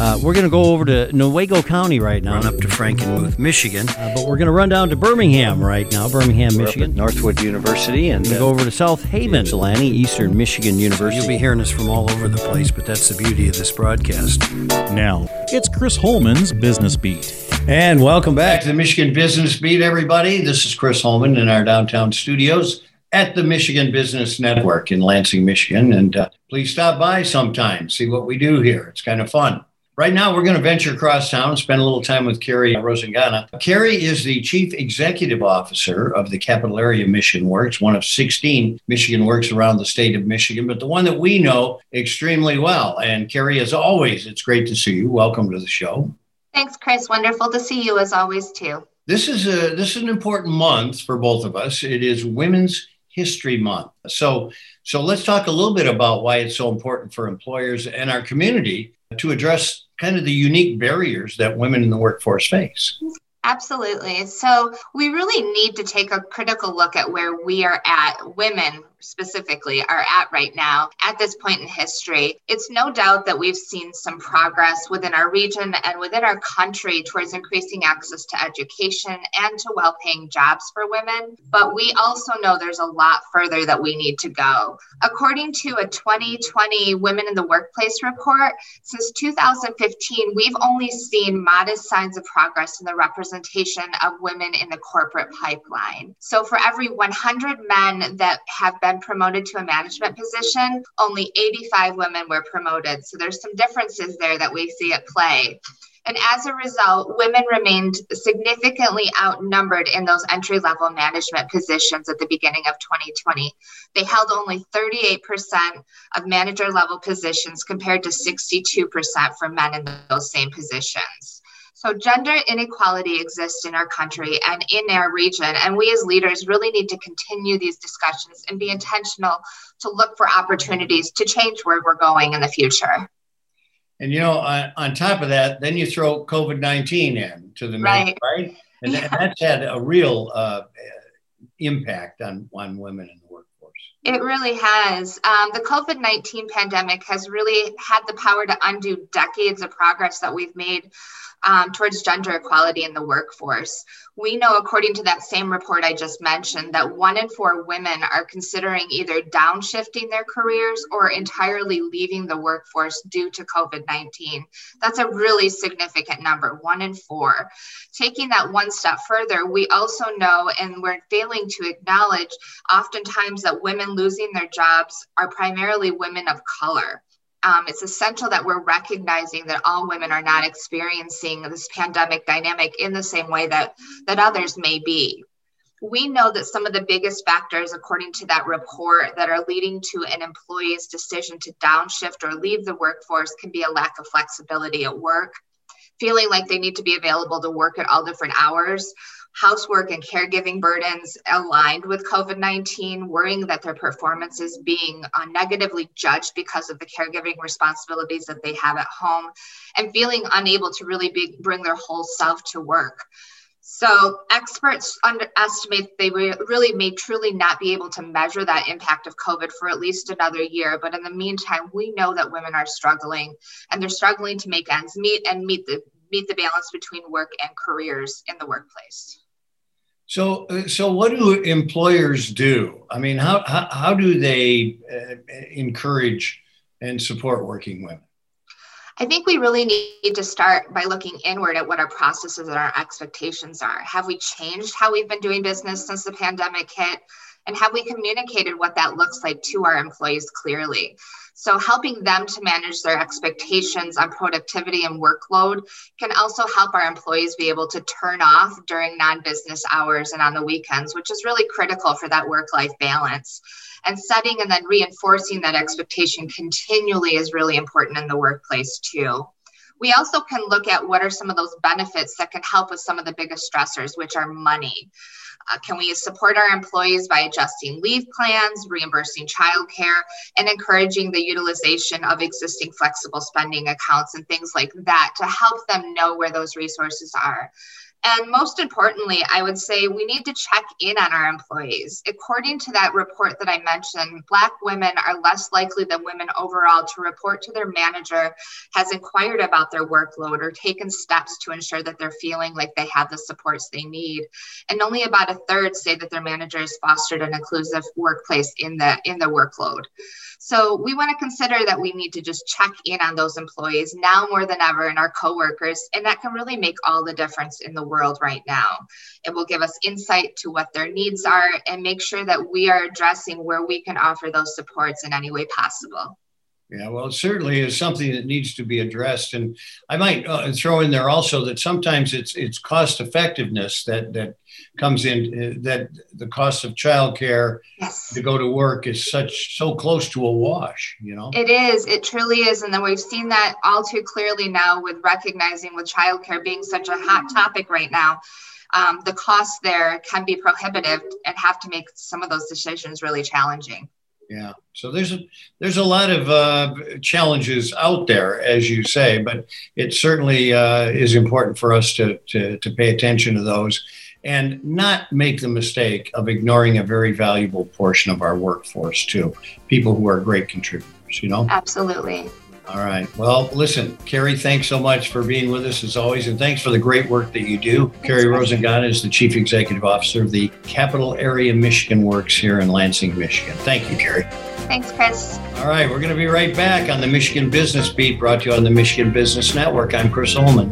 Uh, we're going to go over to Newaygo County right now. Run up to Frankenmuth, Michigan. Uh, but we're going to run down to Birmingham right now, Birmingham, We're up Michigan. at Northwood University, and We're uh, go over to South Haven, Ypsilanti, Eastern Michigan University. you'll be hearing us from all over the place. But that's the beauty of this broadcast. Now, it's Chris Holman's Business Beat. And welcome back to the Michigan Business Beat, everybody. This is Chris Holman in our downtown studios at the Michigan Business Network in Lansing, Michigan. And uh, please stop by sometime, see what we do here. It's kind of fun. Right now, we're going to venture across town, and spend a little time with Carrie Rosingana. Carrie is the Chief Executive Officer of the Capital Area Michigan Works, one of 16 Michigan Works around the state of Michigan, but the one that we know extremely well. And Carrie, as always, it's great to see you. Welcome to the show. Thanks, Chris. Wonderful to see you as always, too. This is a this is an important month for both of us. It is Women's History Month. So so let's talk a little bit about why it's so important for employers and our community to address kind of the unique barriers that women in the workforce face. Absolutely. So, we really need to take a critical look at where we are at, women specifically are at right now at this point in history. It's no doubt that we've seen some progress within our region and within our country towards increasing access to education and to well paying jobs for women. But we also know there's a lot further that we need to go. According to a 2020 Women in the Workplace report, since 2015, we've only seen modest signs of progress in the representation of women in the corporate pipeline. So for every 100 men that have been promoted to a management position, only 85 women were promoted. So there's some differences there that we see at play. And as a result, women remained significantly outnumbered in those entry level management positions at the beginning of 2020. They held only 38% of manager level positions compared to 62% for men in those same positions. So, gender inequality exists in our country and in our region, and we as leaders really need to continue these discussions and be intentional to look for opportunities to change where we're going in the future. And you know, on, on top of that, then you throw COVID 19 in to the mix, Right. right? And Yeah. that's had a real uh, impact on, on women in the workforce. It really has. Um, the COVID 19 pandemic has really had the power to undo decades of progress that we've made um, towards gender equality in the workforce. We know, according to that same report I just mentioned, that one in four women are considering either downshifting their careers or entirely leaving the workforce due to COVID 19. That's a really significant number, one in four. Taking that one step further, we also know, and we're failing to acknowledge, oftentimes that women losing their jobs are primarily women of color. Um, it's essential that we're recognizing that all women are not experiencing this pandemic dynamic in the same way that, that others may be. We know that some of the biggest factors, according to that report, that are leading to an employee's decision to downshift or leave the workforce can be a lack of flexibility at work, feeling like they need to be available to work at all different hours, housework and caregiving burdens aligned with COVID 19, worrying that their performance is being uh, negatively judged because of the caregiving responsibilities that they have at home, and feeling unable to really be, bring their whole self to work. So, experts underestimate they really may truly not be able to measure that impact of COVID for at least another year. But in the meantime, we know that women are struggling and they're struggling to make ends meet and meet the meet the balance between work and careers in the workplace. So, uh, so what do employers do? I mean, how, how, how do they uh, encourage and support working women? I think we really need to start by looking inward at what our processes and our expectations are. Have we changed how we've been doing business since the pandemic hit? And have we communicated what that looks like to our employees clearly? So, helping them to manage their expectations on productivity and workload can also help our employees be able to turn off during non business hours and on the weekends, which is really critical for that work life balance. And setting and then reinforcing that expectation continually is really important in the workplace, too. We also can look at what are some of those benefits that can help with some of the biggest stressors, which are money. Uh, can we support our employees by adjusting leave plans, reimbursing childcare, and encouraging the utilization of existing flexible spending accounts and things like that to help them know where those resources are? And most importantly, I would say we need to check in on our employees. According to that report that I mentioned, Black women are less likely than women overall to report to their manager has inquired about their workload or taken steps to ensure that they're feeling like they have the supports they need. And only about a third say that their manager has fostered an inclusive workplace in the in the workload. So we want to consider that we need to just check in on those employees now more than ever and our coworkers. And that can really make all the difference in the world right now. It will give us insight to what their needs are and make sure that we are addressing where we can offer those supports in any way possible. Yeah, well, it certainly is something that needs to be addressed, and I might uh, throw in there also that sometimes it's it's cost effectiveness that that comes in uh, that the cost of childcare yes. to go to work is such so close to a wash. You know, it is. It truly is, and then we've seen that all too clearly now with recognizing with childcare being such a hot topic right now. Um, the costs there can be prohibitive and have to make some of those decisions really challenging yeah. So there's a there's a lot of uh, challenges out there, as you say, but it certainly uh, is important for us to, to to pay attention to those and not make the mistake of ignoring a very valuable portion of our workforce too. People who are great contributors. You know. Absolutely. All right. Well, listen, Carrie, thanks so much for being with us as always, and thanks for the great work that you do. Thanks, Carrie is the Chief Executive Officer of the Capital Area Michigan Works here in Lansing, Michigan. Thank you, Carrie. Thanks, Chris. All right, we're going to be right back on the Michigan Business Beat, brought to you on the Michigan Business Network. I'm Chris Holman.